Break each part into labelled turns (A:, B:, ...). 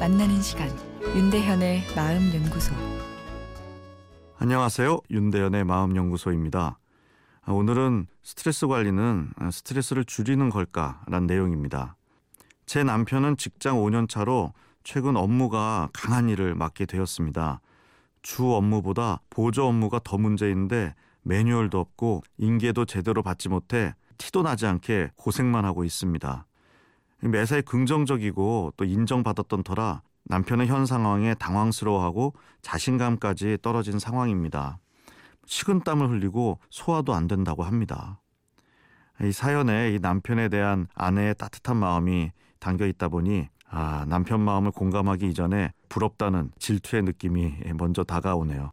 A: 만나는 시간 윤대현의 마음 연구소
B: 안녕하세요. 윤대현의 마음 연구소입니다. 아, 오늘은 스트레스 관리는 스트레스를 줄이는 걸까라는 내용입니다. 제 남편은 직장 5년 차로 최근 업무가 강한 일을 맡게 되었습니다. 주 업무보다 보조 업무가 더 문제인데 매뉴얼도 없고 인계도 제대로 받지 못해 티도 나지 않게 고생만 하고 있습니다. 매사에 긍정적이고 또 인정받았던 터라 남편은 현 상황에 당황스러워하고 자신감까지 떨어진 상황입니다. 식은땀을 흘리고 소화도 안 된다고 합니다. 이 사연에 이 남편에 대한 아내의 따뜻한 마음이 담겨 있다 보니 아, 남편 마음을 공감하기 이전에 부럽다는 질투의 느낌이 먼저 다가오네요.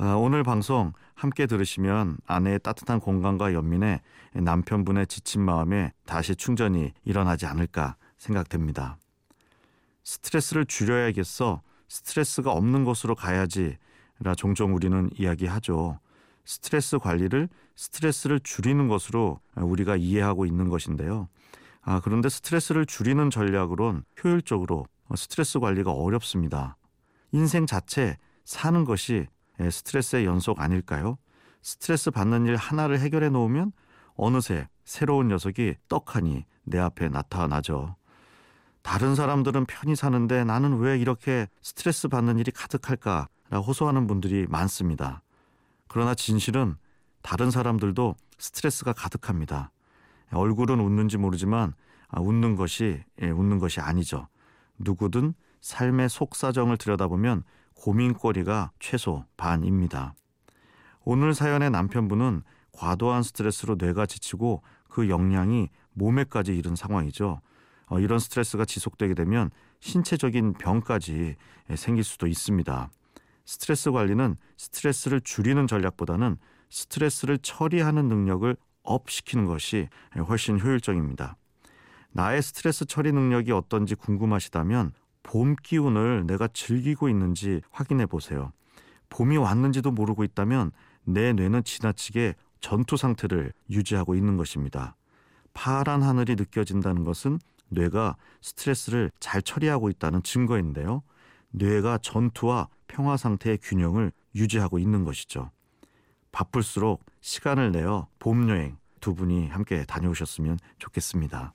B: 아, 오늘 방송 함께 들으시면 아내의 따뜻한 공감과 연민에 남편분의 지친 마음에 다시 충전이 일어나지 않을까 생각됩니다. 스트레스를 줄여야겠어. 스트레스가 없는 곳으로 가야지. 라 종종 우리는 이야기하죠. 스트레스 관리를 스트레스를 줄이는 것으로 우리가 이해하고 있는 것인데요. 아, 그런데 스트레스를 줄이는 전략으론 효율적으로 스트레스 관리가 어렵습니다. 인생 자체 사는 것이 스트레스의 연속 아닐까요? 스트레스 받는 일 하나를 해결해 놓으면 어느새 새로운 녀석이 떡하니 내 앞에 나타나죠. 다른 사람들은 편히 사는데 나는 왜 이렇게 스트레스 받는 일이 가득할까? 라 호소하는 분들이 많습니다. 그러나 진실은 다른 사람들도 스트레스가 가득합니다. 얼굴은 웃는지 모르지만 아, 웃는 것이 예, 웃는 것이 아니죠. 누구든 삶의 속사정을 들여다보면 고민거리가 최소 반입니다. 오늘 사연의 남편분은 과도한 스트레스로 뇌가 지치고 그 영향이 몸에까지 이른 상황이죠. 어, 이런 스트레스가 지속되게 되면 신체적인 병까지 생길 수도 있습니다. 스트레스 관리는 스트레스를 줄이는 전략보다는 스트레스를 처리하는 능력을 업시키는 것이 훨씬 효율적입니다. 나의 스트레스 처리 능력이 어떤지 궁금하시다면 봄 기운을 내가 즐기고 있는지 확인해 보세요. 봄이 왔는지도 모르고 있다면 내 뇌는 지나치게 전투 상태를 유지하고 있는 것입니다. 파란 하늘이 느껴진다는 것은 뇌가 스트레스를 잘 처리하고 있다는 증거인데요. 뇌가 전투와 평화 상태의 균형을 유지하고 있는 것이죠. 바쁠수록 시간을 내어 봄 여행 두 분이 함께 다녀오셨으면 좋겠습니다.